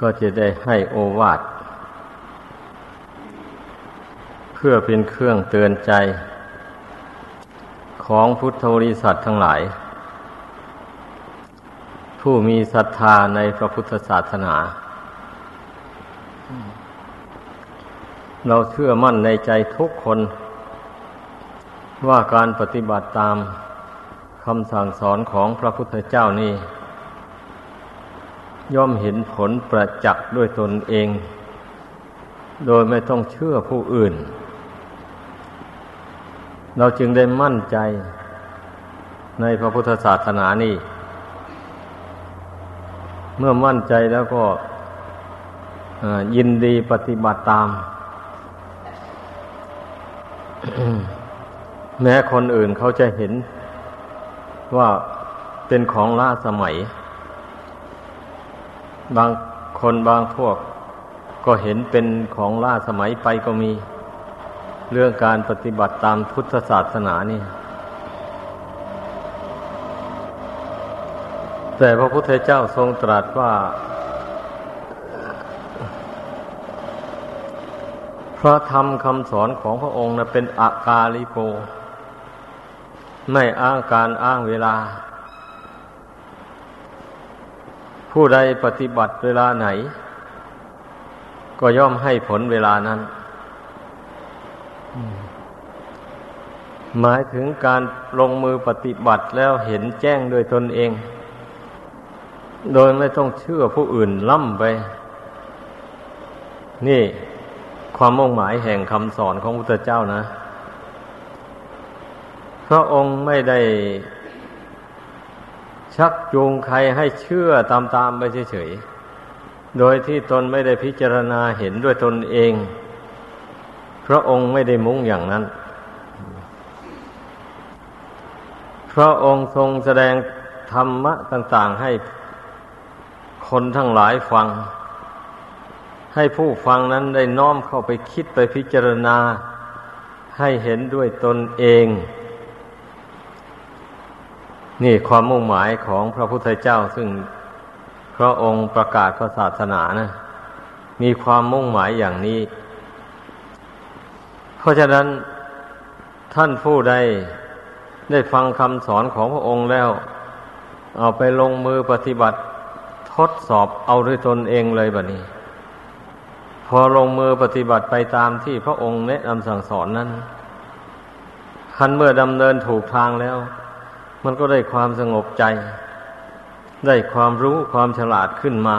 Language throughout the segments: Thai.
ก็จะได้ให้โอวาทเพื่อเป็นเครื่องเตือนใจ ของพุทธบริษัททั้งหลาย ผู้มีศรัทธาในพระพุทธศาสนา เราเชื่อมั่นในใจทุกคน ว่าการปฏิบัติตามคำสั่งสอนของพระพุทธเจ้านี่ ย่อมเห็นผลประจักษ์ด้วยตนเอง โดยไม่ต้องเชื่อผู้อื่น เราจึงได้มั่นใจในพระพุทธศาสนานี่ เมื่อมั่นใจแล้วก็ยินดีปฏิบัติตาม แม้คนอื่นเขาจะเห็นว่าเป็นของล้าสมัย บางคนบางพวก ก็เห็นเป็นของล้าสมัยไปก็มี เรื่องการปฏิบัติตามพุทธศาสนานี่ แต่พระพุทธเจ้าทรงตรัสว่า พระธรรมคำสอนของพระองค์นะเป็นอากาลิโก ไม่อ้างการอ้างเวลา ผู้ใดปฏิบัติเวลาไหน ก็ย่อมให้ผลเวลานั้น หมายถึงการลงมือปฏิบัติแล้วเห็นแจ้งโดยตนเอง โดยไม่ต้องเชื่อผู้อื่นล่ำไป นี่ความมุ่งหมายแห่งคำสอนของพระพุทธเจ้านะ พระองค์ไม่ได้ ชักจูงใครให้เชื่อตามๆไปเฉยๆ โดยที่ตนไม่ได้พิจารณาเห็นด้วยตนเอง พระองค์ไม่ได้มุ่งอย่างนั้น พระองค์ทรงแสดงธรรมะต่างๆให้คนทั้งหลายฟัง ให้ผู้ฟังนั้นได้น้อมเข้าไปคิดไปพิจารณา ให้เห็นด้วยตนเอง นี่ความมุ่งหมายของพระพุทธเจ้าซึ่งพระองค์ประกาศพระศาสนานะมีความมุ่งหมายอย่างนี้ เพราะฉะนั้นท่านผู้ใดได้ฟังคำสอนของพระองค์แล้ว เอาไปลงมือปฏิบัติทดสอบเอาด้วยตนเองเลยแบบนี้ พอลงมือปฏิบัติไปตามที่พระองค์แนะนำสั่งสอนนั้นคันเมื่อดำเนินถูกทางแล้ว มันก็ได้ความสงบใจ ได้ความรู้ความฉลาดขึ้นมา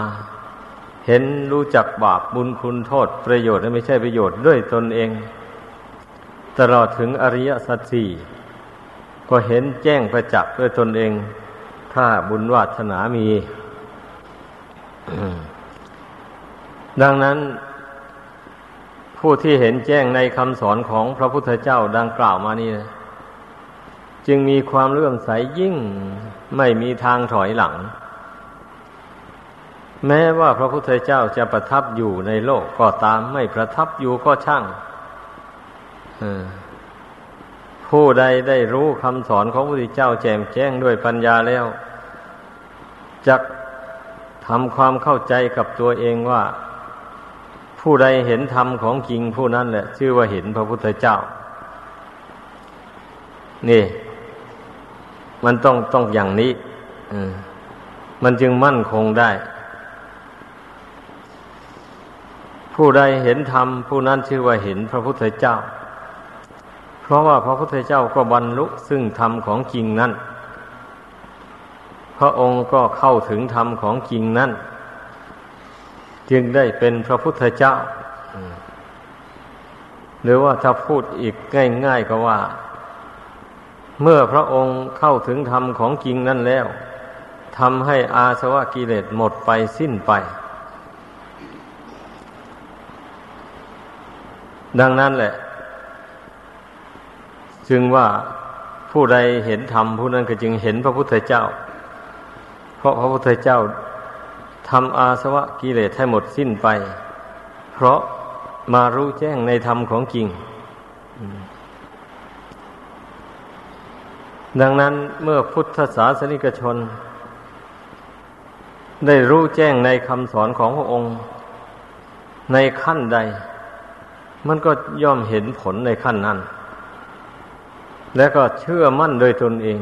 เห็นรู้จักบาปบุญคุณโทษประโยชน์และไม่ใช่ประโยชน์ด้วยตนเอง ตลอดถึงอริยสัจสี่ก็เห็นแจ้งประจักษ์ด้วยตนเอง ถ้าบุญวาสนามี ดังนั้นผู้ที่เห็นแจ้งในคำสอนของพระพุทธเจ้าดังกล่าวมานี่นะ จึงมีความเลื่อมใสยิ่งไม่มีทางถอยหลัง แม้ว่าพระพุทธเจ้าจะประทับอยู่ในโลกก็ตามไม่ประทับอยู่ก็ช่างผู้ใดได้รู้คำสอนของพระพุทธเจ้าแจ่มแจ้งด้วยปัญญาแล้วจะทำความเข้าใจกับตัวเองว่า ผู้ใดเห็นธรรมของจริงผู้นั้นแหละ ชื่อว่าเห็นพระพุทธเจ้า นี่ มันต้องต้องอย่างนี้มันจึงมั่นคงได้ ผู้ใดเห็นธรรมผู้นั้นชื่อว่าเห็นพระพุทธเจ้า เพราะว่าพระพุทธเจ้าก็บรรลุซึ่งธรรมของจริงนั้นพระองค์ก็เข้าถึงธรรมของจริงนั้นจึงได้เป็นพระพุทธเจ้า หรือว่าถ้าพูดอีกง่าย ๆ ก็ว่า เมื่อพระองค์เข้าถึงธรรมของจริงนั่นแล้วทำให้อาสวะกิเลสหมดไปสิ้นไป ดังนั้นแหละ จึงว่าผู้ใดเห็นธรรมผู้นั้นก็จึงเห็นพระพุทธเจ้า เพราะพระพุทธเจ้าทำอาสวะกิเลสให้หมดสิ้นไป เพราะมารู้แจ้งในธรรมของจริง ดังนั้นเมื่อพุทธศาสนิกชน ได้รู้แจ้งในคำสอนของพระองค์ ในขั้นใด มันก็ย่อมเห็นผลในขั้นนั้น แล้วก็เชื่อมั่นโดยตนเอง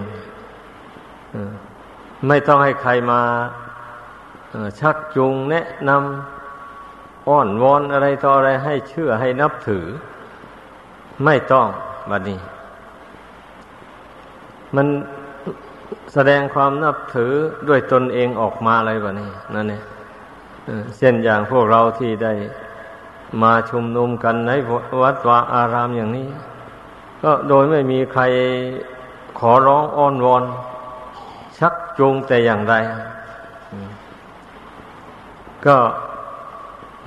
ไม่ต้องให้ใครมาชักจูงแนะนำอ้อนวอนอะไรต่ออะไรให้เชื่อให้นับถือ ไม่ต้องบัดนี้ มันแสดงความนับถือด้วยตนเองออกมาอะไรแบบนี้นั่นเองเช่นอย่างพวกเราที่ได้มาชุมนุมกันในวัดวาอารามอย่างนี้ ก็โดยไม่มีใครขอร้องอ้อนวอน ชักจูงแต่อย่างใดก็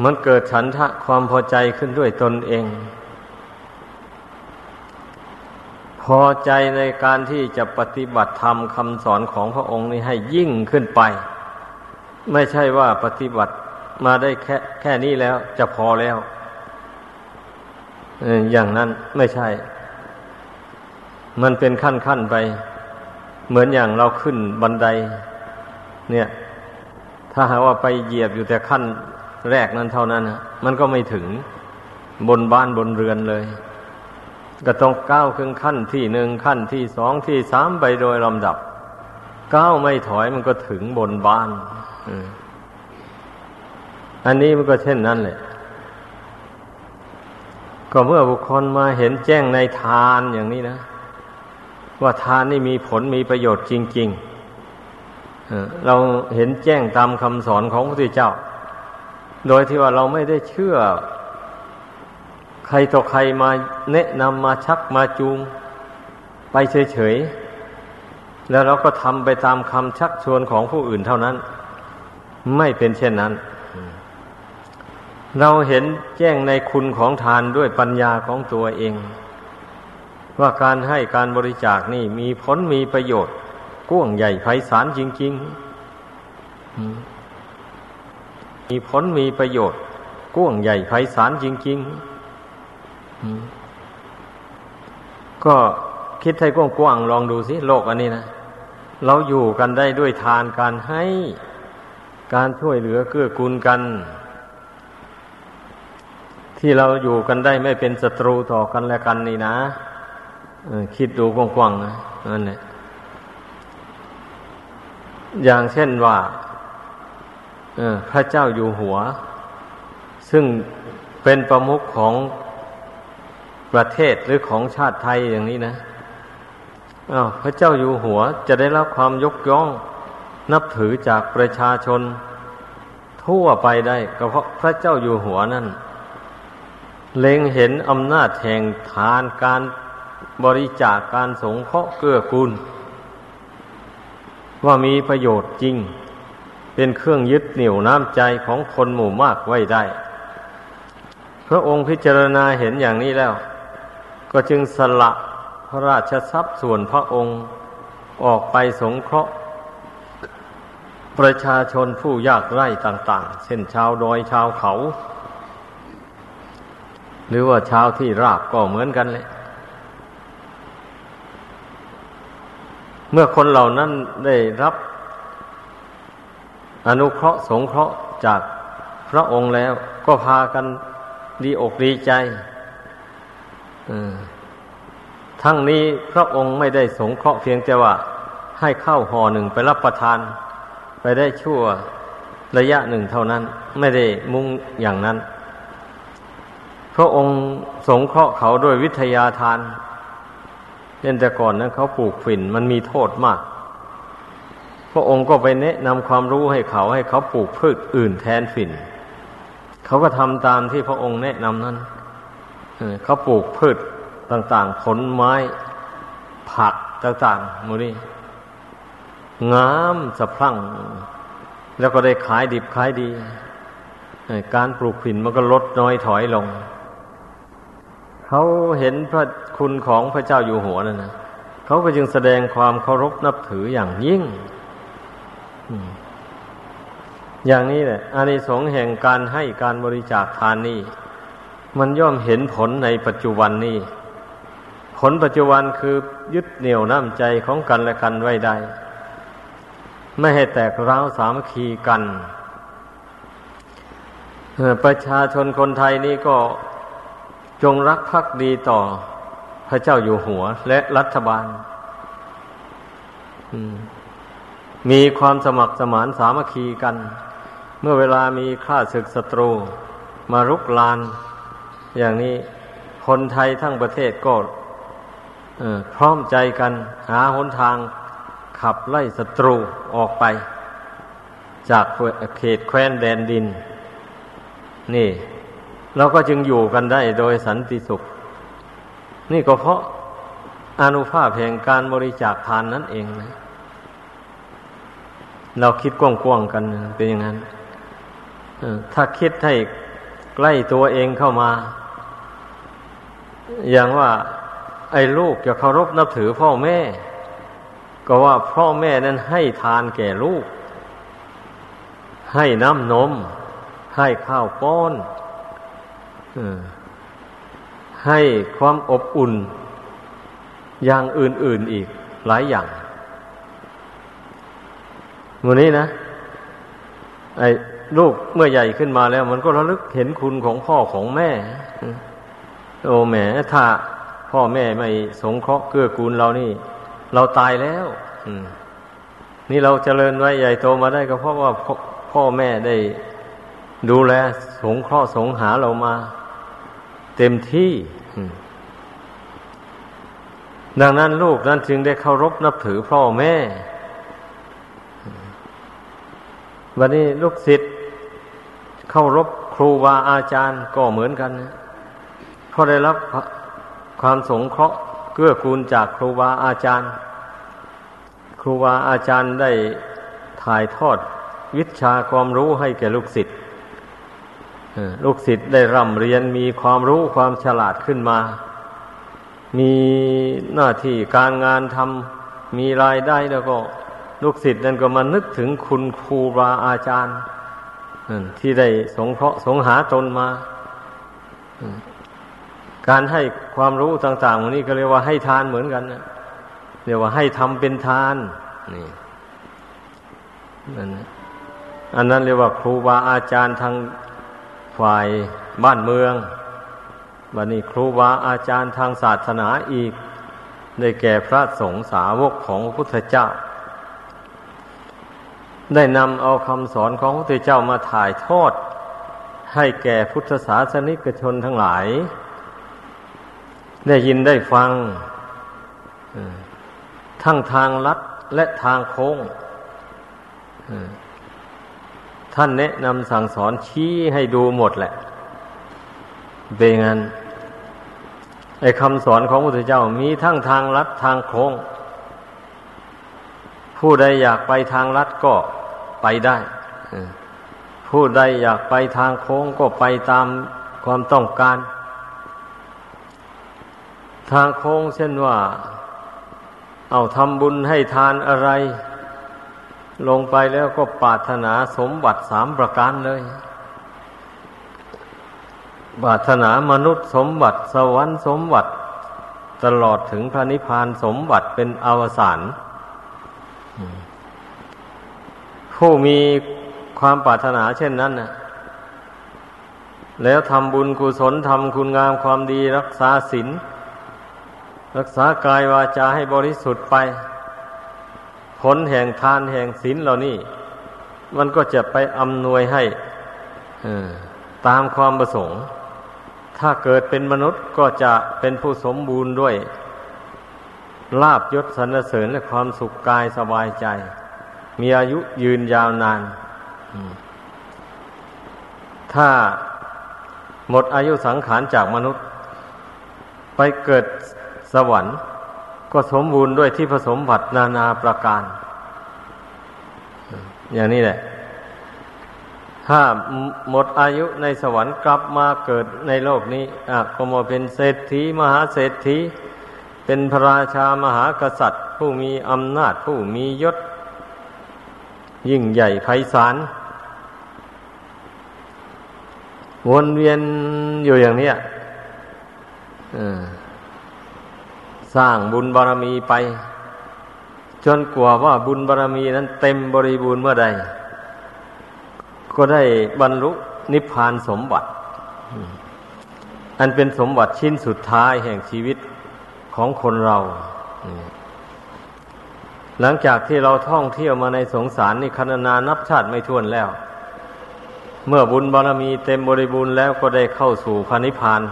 มันเกิดฉันทะความพอใจขึ้นด้วยตนเอง พอใจในการที่จะปฏิบัติธรรมคำสอนของพระองค์นี้ให้ยิ่งขึ้นไป ไม่ใช่ว่าปฏิบัติมาได้แค่แค่นี้แล้ว จะพอแล้วอย่างนั้นไม่ใช่ มันเป็นขั้นขั้นไป เหมือนอย่างเราขึ้นบันได เนี่ย ถ้าหาว่าไปเหยียบอยู่แต่ขั้นแรกนั้นเท่านั้นนะมันก็ไม่ถึงบนบ้านบนเรือนเลย ก็ต้องก้าวขึ้นขั้นที่หนึ่งขั้นที่สองที่สามไปโดยลำดับก้าวไม่ถอยมันก็ถึงบนบ้านอันนี้มันก็เช่นนั้นแหละก็เมื่อบุคคลมาเห็นแจ้งในทานอย่างนี้นะ ว่าทานนี่มีผลมีประโยชน์จริงๆเราเห็นแจ้งตามคำสอนของพระพุทธเจ้า โดยที่ว่าเราไม่ได้เชื่อ ใครต่อใครมาแนะนำมาชักมาจูง ไปเฉยๆ แล้วเราก็ทำไปตามคำชักชวนของผู้อื่นเท่านั้น ไม่เป็นเช่นนั้น เราเห็นแจ้งในคุณของทานด้วยปัญญาของตัวเอง ว่าการให้การบริจาคนี่มีผลมีประโยชน์กว้างใหญ่ไพศาลจริง ๆ มีผลมีประโยชน์กว้างใหญ่ไพศาลจริง ๆ ก็คิดให้กว้างๆลองดูสิ โลกอันนี้นะ เราอยู่กันได้ด้วยทานการให้การช่วยเหลือเกื้อกูลกัน ที่เราอยู่กันได้ไม่เป็นศัตรูต่อกันและกันนี่นะคิดดูกว้างๆนะนั่นแหละอย่างเช่นว่าพระเจ้าอยู่หัว ซึ่งเป็นประมุขของ ประเทศหรือของชาติไทยอย่างนี้นะอาพระเจ้าอยู่หัวจะได้รับความยกย่อง นับถือจากประชาชน ทั่วไปได้ ก็เพราะพระเจ้าอยู่หัวนั่น เล็งเห็นอำนาจแห่งทานการบริจาคการสงเคราะห์เกื้อกูลว่ามีประโยชน์จริง เป็นเครื่องยึดเหนี่ยวน้ำใจของคนหมู่มากไว้ได้ พระองค์พิจารณาเห็นอย่างนี้แล้ว ก็จึงสละพระราชทรัพย์ส่วนพระองค์ออกไปสงเคราะห์ ประชาชนผู้ยากไร้ต่าง ๆ เช่นชาวดอยชาวเขา หรือว่าชาวที่ราบก็เหมือนกันเลยเมื่อคนเหล่านั้นได้รับ อนุเคราะห์สงเคราะห์จากพระองค์แล้ว ก็พากันดีอกดีใจ ทั้งนี้พระองค์ไม่ได้สงเคราะห์เพียงแต่ว่า ให้เข้าห่อหนึ่งไปรับประทาน ไปได้ชั่วระยะหนึ่งเท่านั้น ไม่ได้มุ่งอย่างนั้น พระองค์สงเคราะห์เขาด้วยวิทยาทานเช่นแต่ก่อนนั้นเขาปลูกฝิ่นมันมีโทษมาก พระองค์ก็ไปแนะนำความรู้ให้เขาให้เขาปลูกพืชอื่นแทนฝิ่น เขาก็ทำตามที่พระองค์แนะนำนั้น เขาปลูกพืชต่างๆ ผลไม้ ผักต่างๆมูนี่งามสะพรั่ง แล้วก็ได้ขายดิบขายดี การปลูกฝิ่นมันก็ลดน้อยถอยลง เขาเห็นพระคุณของพระเจ้าอยู่หัวนั่นนะเขาก็จึงแสดงความเคารพนับถืออย่างยิ่งอย่างนี้แหละอานิสงส์แห่งการให้การบริจาคทานนี่ มันย่อมเห็นผลในปัจจุบันนี้ ผลปัจจุบันคือยึดเหนี่ยวน้ำใจของกันและกันไว้ได้ ไม่ให้แตกร้าวสามัคคีกันประชาชนคนไทยนี่ก็จงรักภักดีต่อพระเจ้าอยู่หัวและรัฐบาล มีความสมัครสมานสามัคคีกัน เมื่อเวลามีข้าศึกศัตรู มารุกลาน อย่างนี้คนไทยทั้งประเทศก็พร้อมใจกันหาหนทางขับไล่ศัตรูออกไป จากเขตแคว้นแดนดิน นี่เราก็จึงอยู่กันได้โดยสันติสุข นี่ก็เพราะอนุภาพแห่งการบริจาคทานนั่นเองนะเราคิดกว้างๆกันเป็นอย่างนั้นถ้าคิดให้ ใกล้ตัวเองเข้ามา อย่างว่า ไอ้ลูกจะเคารพนับถือพ่อแม่ ก็ว่าพ่อแม่นั้นให้ทานแก่ลูก ให้น้ำนม ให้ข้าวป้อนให้ความอบอุ่น อย่างอื่น ๆอีกหลายอย่างวันนี้นะ ไอ ลูกเมื่อใหญ่ขึ้นมาแล้ว มันก็ระลึกเห็นคุณของพ่อของแม่ โอ้แม่ถ้าพ่อแม่ไม่สงเคราะห์เกื้อกูลเรานี่ เราตายแล้วนี่เราเจริญไว้ใหญ่โตมาได้ก็เพราะว่าพ่อแม่ได้ดูแลสงเคราะห์สงหาเรามา เต็มที่ดังนั้นลูกนั้นจึงได้เคารพนับถือพ่อแม่วันนี้ลูกศิษย์ เคารพครูบาอาจารย์ก็เหมือนกันนะเพราะได้รับความสงเคราะห์เกื้อกูลจากครูบาอาจารย์ ครูบาอาจารย์ได้ถ่ายทอดวิชาความรู้ให้แก่ลูกศิษย์ลูกศิษย์ได้ร่ำเรียนมีความรู้ความฉลาดขึ้นมา มีหน้าที่การงานทำมีรายได้แล้วก็ ลูกศิษย์นั่นก็มานึกถึงคุณครูบาอาจารย์ ที่ได้สงเคราะห์สงหาตนมา การให้ความรู้ต่างๆนี้ก็เรียกว่าให้ทานเหมือนกันนะเรียกว่าให้ทำเป็นทานนี่อันนั้นเรียกว่าครูบาอาจารย์ทางฝ่ายบ้านเมืองบันนี้ครูบาอาจารย์ทางศาสนาอีก ได้แก่พระสงฆ์สาวกของพระพุทธเจ้า ได้นำเอาคำสอนของพระพุทธเจ้ามาถ่ายทอด ให้แก่พุทธศาสนิกชนทั้งหลาย ได้ยินได้ฟัง ทั้งทางลัดและทางโค้งท่านแนะนำสั่งสอนชี้ให้ดูหมดแหละเป็นงั้นไอ้คำสอนของพระพุทธเจ้ามีทั้งทางลัดทางโค้ง ผู้ใดอยากไปทางลัดก็ ไปได้ผู้ใดอยากไปทางโค้งก็ไปตามความต้องการ ทางโค้งเช่นว่า เอาทำบุญให้ทานอะไร ลงไปแล้วก็ปรารถนาสมบัติสามประการเลยปรารถนามนุษย์สมบัติสวรรค์สมบัติ ตลอดถึงพระนิพพานสมบัติเป็นอวสาน ผู้มีความปรารถนาเช่นนั้นนะแล้วทำบุญกุศลทำคุณงามความดีรักษาศีลรักษากายวาจาให้บริสุทธิ์ไป ผลแห่งทานแห่งศีลเหล่านี้ มันก็จะไปอำนวยให้ตามความประสงค์ ถ้าเกิดเป็นมนุษย์ก็จะเป็นผู้สมบูรณ์ด้วยลาบยศสรรเสริญและความสุขกายสบายใจ มีอายุยืนยาวนาน ถ้าหมดอายุสังขารจากมนุษย์ ไปเกิดสวรรค์ ก็สมบูรณ์ด้วยที่ผสมบัตินานาประการ อย่างนี้แหละ ถ้าหมดอายุในสวรรค์กลับมาเกิดในโลกนี้อะก็มาเป็นเศรษฐีมหาเศรษฐี เป็นพระราชามหากษัตริย์ ผู้มีอำนาจผู้มียศ ยิ่งใหญ่ไพศาลวนเวียนอยู่อย่างนี้สร้างบุญบารมีไป จนกว่าว่าบุญบารรมีนั้นเต็มบริบูรณ์เมื่อใด ก็ได้บรรลุนิพพานสมบัติ อันเป็นสมบัติชิ้นสุดท้ายแห่งชีวิตของคนเรา หลังจากที่เราท่องเที่ยวมาในสงสารนี่คณนานับชาติไม่ท้วนแล้ว เมื่อบุญบารรมีเต็มบริบูรณ์แล้วก็ได้เข้าสู่พระนิพพาน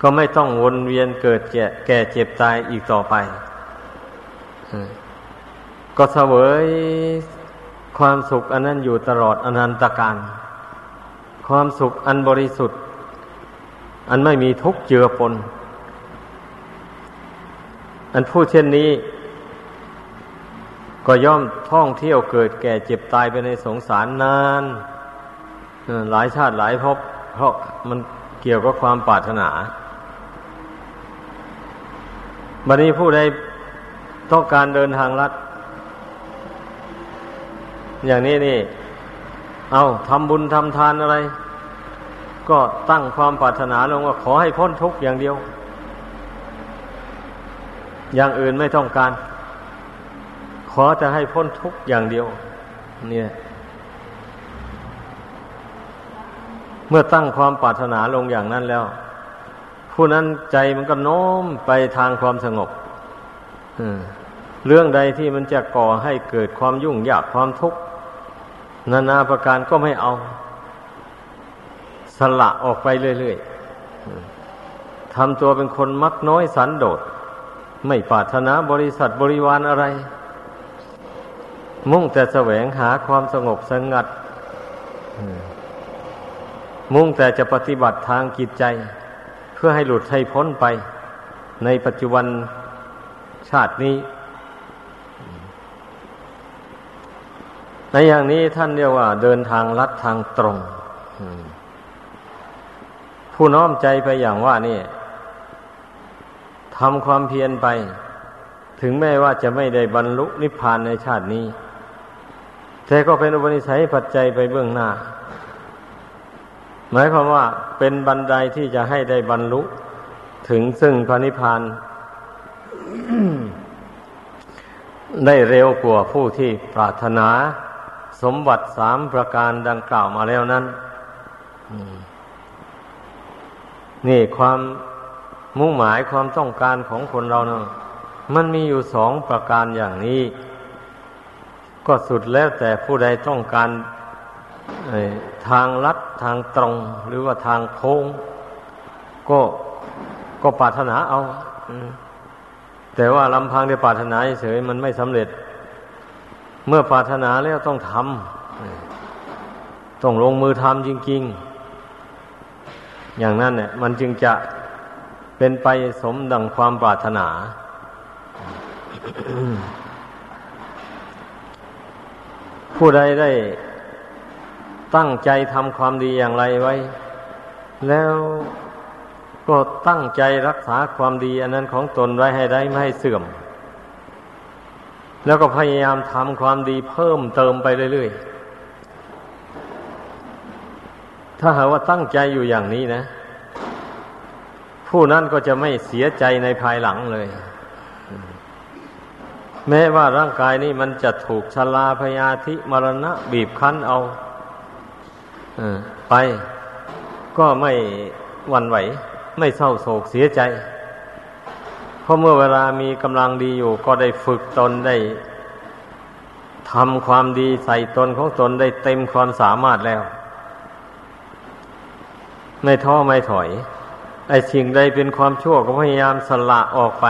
ก็ไม่ต้องวนเวียนเกิดแก่เจ็บตายอีกต่อไป ก็เสวยความสุขอันนั้นอยู่ตลอดอนันตการ ความสุขอันบริสุทธิ์ อันไม่มีทุกข์เจือปน อันพูดเช่นนี้ ก็ย่อมท่องเที่ยวเกิดแก่เจ็บตายไปในสงสารนานหลายชาติหลายภพเพราะมันเกี่ยวกับความปรารถนาบัดนี้ผู้ใดต้องการเดินทางลัด อย่างนี้นี่ เอาทำบุญทำทานอะไร ก็ตั้งความปรารถนาลงว่าขอให้พ้นทุกข์อย่างเดียว อย่างอื่นไม่ต้องการ อจะให้พ้นทุกอย่างเดียว เนี่ย เมื่อตั้งความปรารถนาลงอย่างนั้นแล้ว ผู้นั้นใจมันก็โน้มไปทางความสงบเรื่องใดที่มันจะก่อให้เกิดความยุ่งยากความทุกข์นานาประการก็ไม่เอา สละออกไปเรื่อยๆทำตัวเป็นคนมักน้อยสันโดษ ไม่ปรารถนาบริษัทบริวารอะไร มุ่งแต่แสวงหาความสงบสงัด มุ่งแต่จะปฏิบัติทางกิจใจ เพื่อให้หลุดให้พ้นไป ในปัจจุบันชาตินี้ ในอย่างนี้ท่านเรียกว่า เดินทางลัดทางตรง ผู้น้อมใจไปอย่างว่านี่ทำความเพียรไป ถึงแม้ว่าจะไม่ได้บรรลุนิพพานในชาตินี้ แต่ก็เป็นอุปนิสัยปัจจัยไปเบื้องหน้า หมายความว่าเป็นบันไดที่จะให้ได้บรรลุถึงซึ่งพระนิพพานได้เร็วกว่าผู้ที่ปรารถนา สมบัติสามประการดังกล่าวมาแล้วนั้นนี่ความมุ่งหมายความต้องการของคนเราเนะมันมีอยู่สองประการอย่างนี้ ก็สุดแล้วแต่ผู้ใดต้องการทางลัดทางตรง หรือว่าทางโค้ง ก็ก็ปรารถนาเอาแต่ว่าลำพังได้ปรารถนาเฉยมันไม่สำเร็จ เมื่อปรารถนาแล้วต้องทำต้องลงมือทำจริง ๆ อย่างนั้นเนี่ยมันจึงจะเป็นไปสมดังความปรารถนา ผู้ใดได้ตั้งใจทำความดีอย่างไรไว้ แล้วก็ตั้งใจรักษาความดีอันนั้นของตนไว้ให้ได้ไม่ให้เสื่อม แล้วก็พยายามทำความดีเพิ่มเติมไปเรื่อยๆ ถ้าหากว่าตั้งใจอยู่อย่างนี้นะ ผู้นั้นก็จะไม่เสียใจในภายหลังเลย แม้ว่าร่างกายนี้มันจะถูกชลาพยาธิมรณะ บีบคั้นเอาไป ก็ไม่หวั่นไหว ไม่เศร้าโศกเสียใจ เพราะเมื่อเวลามีกำลังดีอยู่ ก็ได้ฝึกตนได้ทำความดีใส่ตนของตนได้เต็มความสามารถแล้ว ไม่ท้อไม่ถอย ไอ้สิ่งใดเป็นความชั่วก็พยายามสละออกไป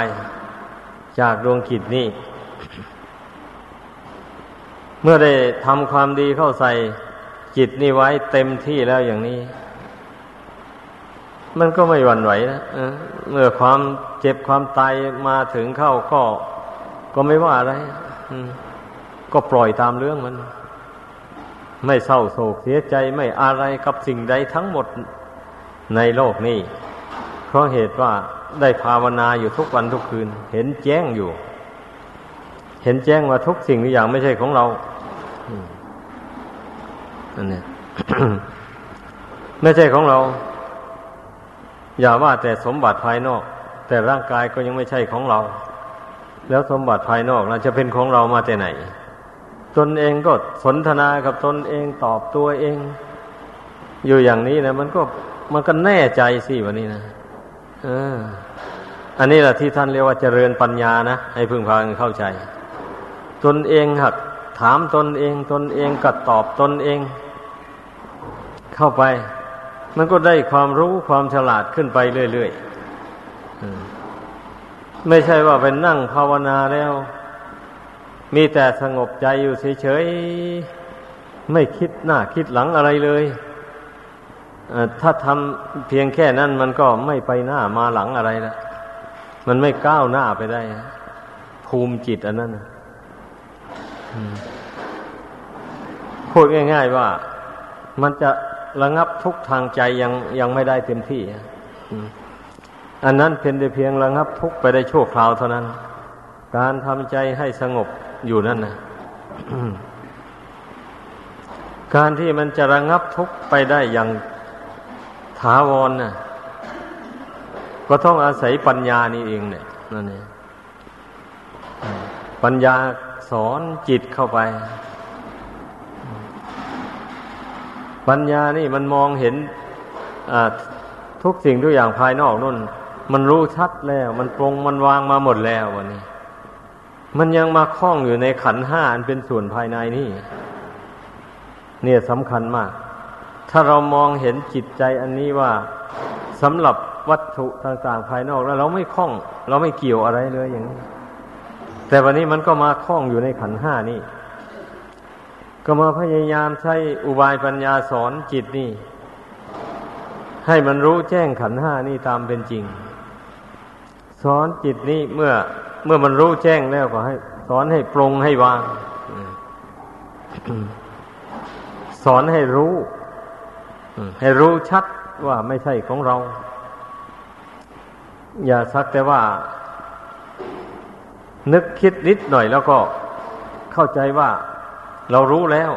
จากดวงกิจนี้ เมื่อได้ทำความดีเข้าใส่จิตนี่ไว้เต็มที่แล้วอย่างนี้ มันก็ไม่หวั่นไหวนะเมื่อความเจ็บความตายมาถึงเข้าก็ก็ไม่ว่าอะไรก็ปล่อยตามเรื่องมัน ไม่เศร้าโศกเสียใจไม่อะไรกับสิ่งใดทั้งหมดในโลกนี้ เพราะเหตุว่าได้ภาวนาอยู่ทุกวันทุกคืน เห็นแจ้งอยู่ เห็นแจ้งว่าทุกสิ่งทุกอย่างไม่ใช่ของเราอันนี้ไม่ใช่ของเรา อย่าว่าแต่สมบัติภายนอก แต่ร่างกายก็ยังไม่ใช่ของเรา แล้วสมบัติภายนอกเราจะเป็นของเรามาแต่ไหน ตนเองก็สนทนากับตนเองตอบตัวเอง อยู่อย่างนี้นะมันก็มันก็แน่ใจสิวันนี้นะเอออันนี้แหละที่ท่านเรียกว่าเจริญปัญญานะ ให้พึงพากันเข้าใจ ตนเองหักถามตนเอง ตนเองกัดตอบตนเอง เข้าไป มันก็ได้ความรู้ความฉลาดขึ้นไปเรื่อยๆไม่ใช่ว่าเป็นนั่งภาวนาแล้ว มีแต่สงบใจอยู่เฉยๆไม่คิดหน้าคิดหลังอะไรเลยถ้าทำเพียงแค่นั้นมันก็ไม่ไปหน้ามาหลังอะไรละมันไม่ก้าวหน้าไปได้ ภูมิจิตอันนั้น พูดง่าย ๆ ว่า มันจะระงับทุกทางใจยังยังไม่ได้เต็มที่อันนั้นเป็นแต่เพียงระงับทุกไปได้ชั่วคราวเท่านั้น การทำใจให้สงบอยู่นั่นนะการที่มันจะระงับทุกไปได้อย่างถาวรน่ะก็ต้องอาศัยปัญญานี่เองเนี่ยนั่นเองปัญญา สอนจิตเข้าไป ปัญญานี่มันมองเห็นทุกสิ่งทุกอย่างภายนอกนู่น มันรู้ชัดแล้ว มันปรงมันวางมาหมดแล้ววันนี้ มันยังมาคล้องอยู่ในขันห้าอันเป็นส่วนภายในนี่ เนี่ยสำคัญมาก ถ้าเรามองเห็นจิตใจอันนี้ว่าสำหรับวัตถุต่างๆภายนอกแล้ว เราไม่คล้อง เราไม่เกี่ยวอะไรเลยอย่างนี้ แต่วันนี้มันก็มาคล้องอยู่ในขันห้านี่ ก็มาพยายามใช้อุบายปัญญาสอนจิตนี่ ให้มันรู้แจ้งขันห้านี่ตามเป็นจริง สอนจิตนี่เมื่อเมื่อมันรู้แจ้งแล้วก็ให้ สอนให้ปรงให้วาง สอนให้รู้ให้รู้ชัดว่าไม่ใช่ของเรา อย่าสักแต่ว่า นึกคิดนิดหน่อยแล้วก็เข้าใจว่าเรารู้แล้ว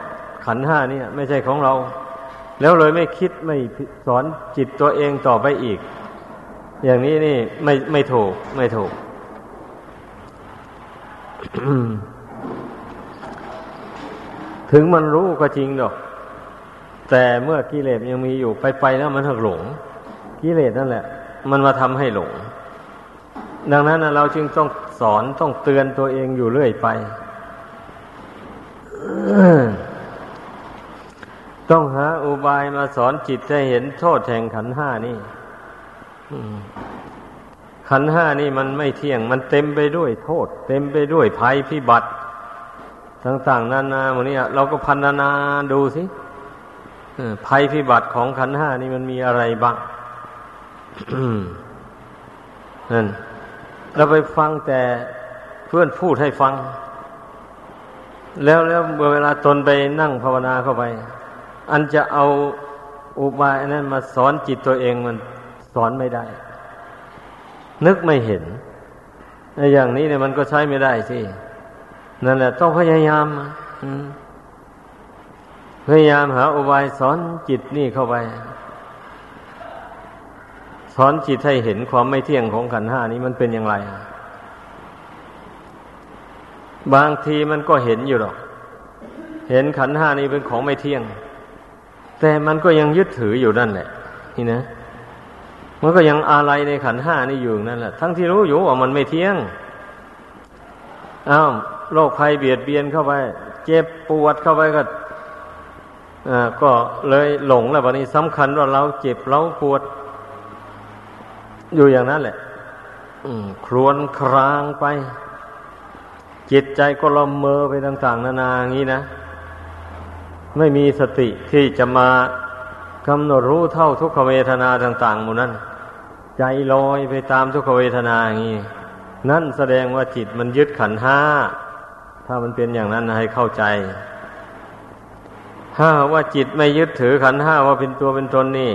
ขันห้านี่ไม่ใช่ของเรา แล้วเลยไม่คิดไม่สอนจิตตัวเองต่อไปอีก อย่างนี้นี่ไม่ไม่ถูกไม่ถูก ถึงมันรู้ก็จริงดอก แต่เมื่อกิเลสยังมีอยู่ไปไปแล้วมันถึงหลงกิเลสนั่นแหละ มันมาทำให้หลง ดังนั้นเราจึงต้อง สอนต้องเตือนตัวเองอยู่เรื่อยไป ต้องหาอุบายมาสอนจิตให้เห็นโทษแห่งขันห้านี่ขันห้านี่มันไม่เที่ยง มันเต็มไปด้วยโทษ เต็มไปด้วยภัยพิบัติ ต่างๆนานาหมดนี้เราก็พันนาดูสิภัยพิบัติของขันห้านี่มันมีอะไรบ้างนั่น เราไปฟังแต่เพื่อนพูดให้ฟัง แล้วแล้วเวลาตนไปนั่งภาวนาเข้าไป อันจะเอาอุบายนั้นมาสอนจิตตัวเองมันสอนไม่ได้ นึกไม่เห็นอย่างนี้เนี่ยมันก็ใช้ไม่ได้สินั่นแหละ ต้องพยายามอืมพยายามหาอุบายสอนจิตนี่เข้าไป สอนจิตให้เห็นความไม่เที่ยงของขันห้านี้มันเป็นอย่างไร บางทีมันก็เห็นอยู่หรอก เห็นขันห้านี้เป็นของไม่เที่ยง แต่มันก็ยังยึดถืออยู่นั่นแหละ นี่นะ มันก็ยังอะไรในขันห้านี่อยู่นั่นแหละ ทั้งที่รู้อยู่ว่ามันไม่เที่ยง อ้าวโรคภัยเบียดเบียนเข้าไป เจ็บปวดเข้าไปก็ก็เลยหลงแล้ววันนี้สำคัญว่าเราเจ็บเราปวด อยู่อย่างนั้นแหละครวนครางไป จิตใจก็ละเมอไปต่าง ๆ นานาอย่างนี้นะ ไม่มีสติที่จะมากำหนดรู้เท่าทุกขเวทนาต่าง ๆ หมู่นั้น ใจลอยไปตามทุกขเวทนาอย่างนี้ นั่นแสดงว่าจิตมันยึดขันห้า ถ้ามันเป็นอย่างนั้นให้เข้าใจ ถ้าว่าจิตไม่ยึดถือขันห้าว่าเป็นตัวเป็นตนนี่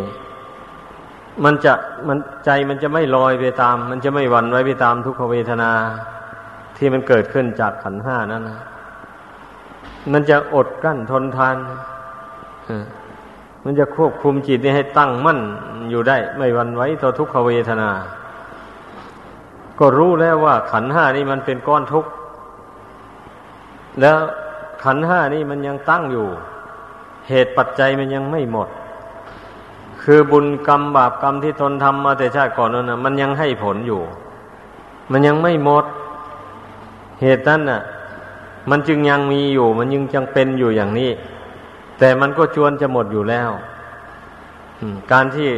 มันจะมันใจมันจะไม่ลอยไปตาม มันจะไม่หวั่นไหวไปตามทุกขเวทนาที่มันเกิดขึ้นจากขันห้านั้นนะมันจะอดกั้นทนทานมันจะควบคุมจิตนี้ให้ตั้งมั่นอยู่ได้ ไม่วันไหวต่อทุกขเวทนา ก็รู้แล้วว่าขันห้านี่มันเป็นก้อนทุกข์ แล้วขันห้านี่มันยังตั้งอยู่ เหตุปัจจัยมันยังไม่หมด คือบุญกรรมบาปกรรมที่ตนทำมาแต่ชาติก่อนนั้นนะมันยังให้ผลอยู่ มันยังไม่หมด เหตุนั้นน่ะ มันจึงยังมีอยู่ มันยังจังเป็นอยู่อย่างนี้ แต่มันก็จวนจะหมดอยู่แล้วการที่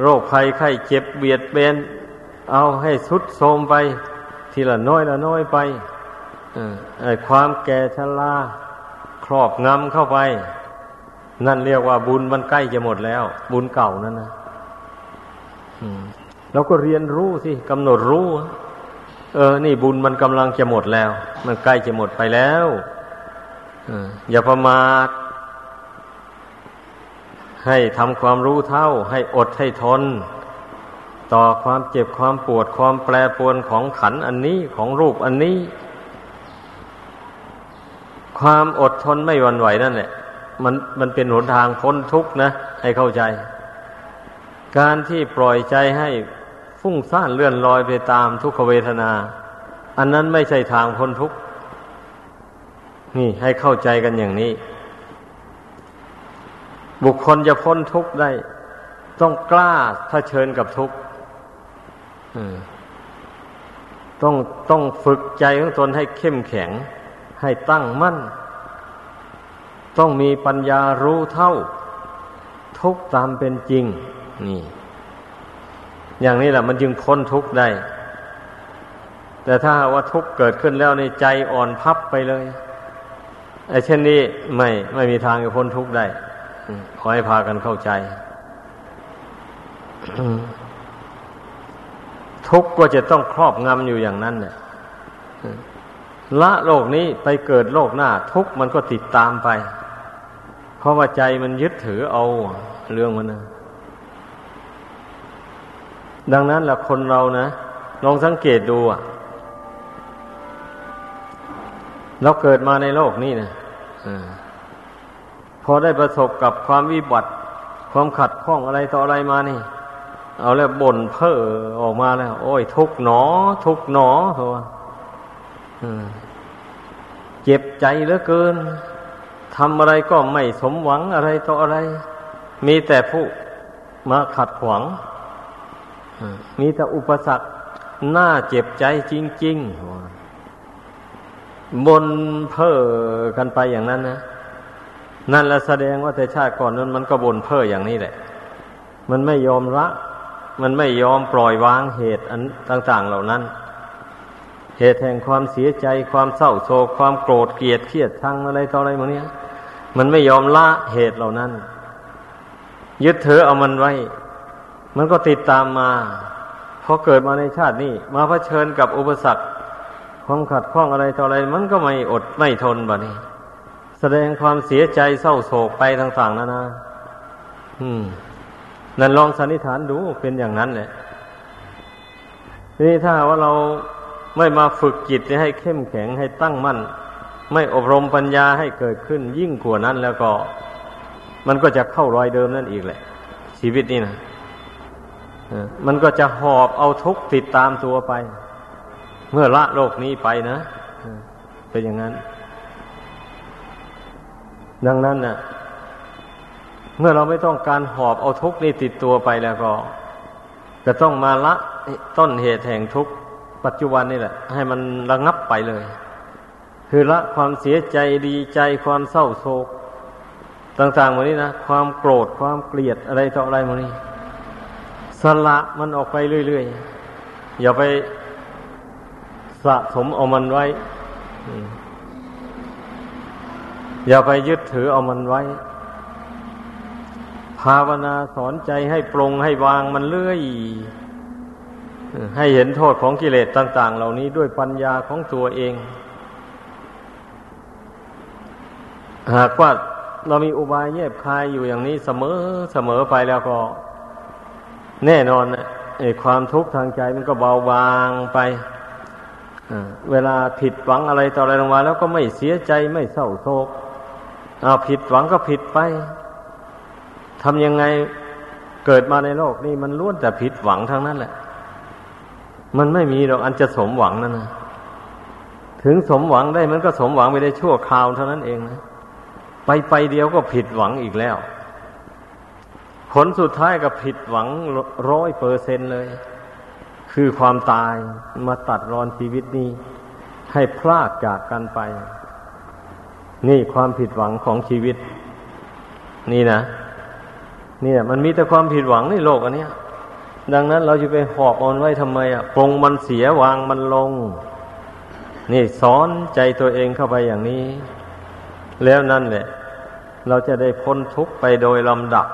โรคภัยไข้เจ็บเบียดเบนเอาให้สุดโทมไป ทีละน้อยละน้อยไปความแก่ชราครอบงำเข้าไป นั่นเรียกว่าบุญมันใกล้จะหมดแล้ว บุญเก่านั่นนะเราก็เรียนรู้สิกำหนดรู้ เออ นี่บุญมันกำลังจะหมดแล้ว มันใกล้จะหมดไปแล้วอย่าประมาทให้ทำความรู้เท่า ให้อดให้ทน ต่อความเจ็บความปวดความแปรปรวนของขันอันนี้ของรูปอันนี้ ความอดทนไม่หวั่นไหวนั่นแหละ มันมันเป็นหนทางพ้นทุกข์นะ ให้เข้าใจ การที่ปล่อยใจให้ฟุ้งซ่านเลื่อนลอยไปตามทุกขเวทนา อันนั้นไม่ใช่ทางพ้นทุกข์นี่ให้เข้าใจกันอย่างนี้ บุคคลจะพ้นทุกข์ได้ ต้องกล้าเผชิญกับทุกข์ต้องต้องฝึกใจของตนให้เข้มแข็ง ให้ตั้งมั่น ต้องมีปัญญารู้เท่า ทุกตามเป็นจริง นี่ อย่างนี้แหละมันจึงพ้นทุกได้ แต่ถ้าว่าทุกเกิดขึ้นแล้วในใจอ่อนพับไปเลยไอ้เช่นนี้ไม่ไม่มีทางจะพ้นทุกได้ขอให้พากันเข้าใจ ทุกก็จะต้องครอบงำอยู่อย่างนั้นเนี่ยละโลกนี้ไปเกิดโลกหน้า ทุกมันก็ติดตามไป เพราะว่าใจมันยึดถือเอาเรื่องมันนะดังนั้นแหละคนเรานะลองสังเกตดูอะเราเกิดมาในโลกนี้นะอพอได้ประสบกับความวิบัติ ความขัดข้องอะไรต่ออะไรมานี่ เอาแล้วบ่นเพ้อออกมาแล้ว โอ้ย ทุกหนอ ทุกหนอเหรอเจ็บใจเหลือเกิน ทำอะไรก็ไม่สมหวังอะไรต่ออะไร มีแต่ผู้มาขัดขวางมีแต่อุปสรรคน่าเจ็บใจจริงๆบนเพ้อกันไปอย่างนั้นนะนั่นละแสดงว่าแต่ชาติก่อนนั้น มันก็บนเพ้ออย่างนี้แหละ มันไม่ยอมละมันไม่ยอมปล่อยวางเหตุอันต่าง ๆ เหล่านั้น เหตุแห่งความเสียใจความเศร้าโศกความโกรธเกลียดเครียดชังอะไรต่ออะไรพวกนี้ย มันไม่ยอมละเหตุเหล่านั้น ยึดถือเอามันไว้ มันก็ติดตามมาพอเกิดมาในชาตินี้มาเผชิญกับอุปสรรคความขัดข้องอะไรต่ออะไร มันก็ไม่อดไม่ทนบ่นี้ แสดงความเสียใจเศร้าโศกไปต่างๆนานาอืม นั่นลองสันนิษฐานดูเป็นอย่างนั้นแหละทีนี้ถ้าว่าเราไม่มาฝึกจิตให้เข้มแข็งให้ตั้งมั่น ไม่อบรมปัญญาให้เกิดขึ้น ยิ่งกว่านั้นแล้วก็ มันก็จะเข้ารอยเดิมนั่นอีกแหละ ชีวิตนี่นะมันก็จะหอบเอาทุกติดตามตัวไป เมื่อละโลกนี้ไปนะเป็นอย่างนั้น ดังนั้นน่ะ เมื่อเราไม่ต้องการหอบเอาทุกนี้ติดตัวไปแล้วก็จะต้องมาละต้นเหตุแห่งทุกปัจจุบันนี่แหละ ให้มันระงับไปเลย คือละความเสียใจดีใจความเศร้าโศก ต่างๆหมดนี้นะความโกรธความเกลียดอะไรต่ออะไรหมดนี้ สละมันออกไปเรื่อยๆ อย่าไปสะสมเอามันไว้ อย่าไปยึดถือเอามันไว้ ภาวนาสอนใจให้ปรงให้วางมันเลื่อยให้เห็นโทษของกิเลสต่าง ๆ เหล่านี้ด้วยปัญญาของตัวเอง หากว่าเรามีอุบายแยบคายอยู่อย่างนี้เสมอเสมอไปแล้วก็ แน่นอนไอ้ความทุกข์ทางใจมันก็เบาบางไปเวลาผิดหวังอะไรต่ออะไรลงมา แล้วก็ไม่เสียใจไม่เศร้าโศกเอาผิดหวังก็ผิดไปทำยังไงเกิดมาในโลกนี่มันล้วนแต่ผิดหวังทั้งนั้นแหละ มันไม่มีหรอกอันจะสมหวังนั่นนะถึงสมหวังได้มันก็สมหวังไปได้ชั่วคราวเท่านั้นเองนะ ไปไปเดียวก็ผิดหวังอีกแล้ว ผลสุดท้ายก็ผิดหวังร้อยเปอร์เซนเลย คือความตายมาตัดรอนชีวิตนี้ ให้พลากจากกันไป นี่ความผิดหวังของชีวิต นี่นะนี่มันมีแต่ความผิดหวังในโลกอันนี้ดังนั้นเราจะไปหอบออนไว้ทำไมอะปรงมันเสียวางมันลง นี่สอนใจตัวเองเข้าไปอย่างนี้ แล้วนั่นแหละ เราจะได้พ้นทุกข์ไปโดยลำดับ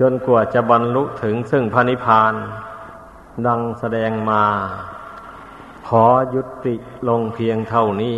จนกว่าจะบรรลุถึงซึ่งพระนิพพาน ดังแสดงมา ขอยุติลงเพียงเท่านี้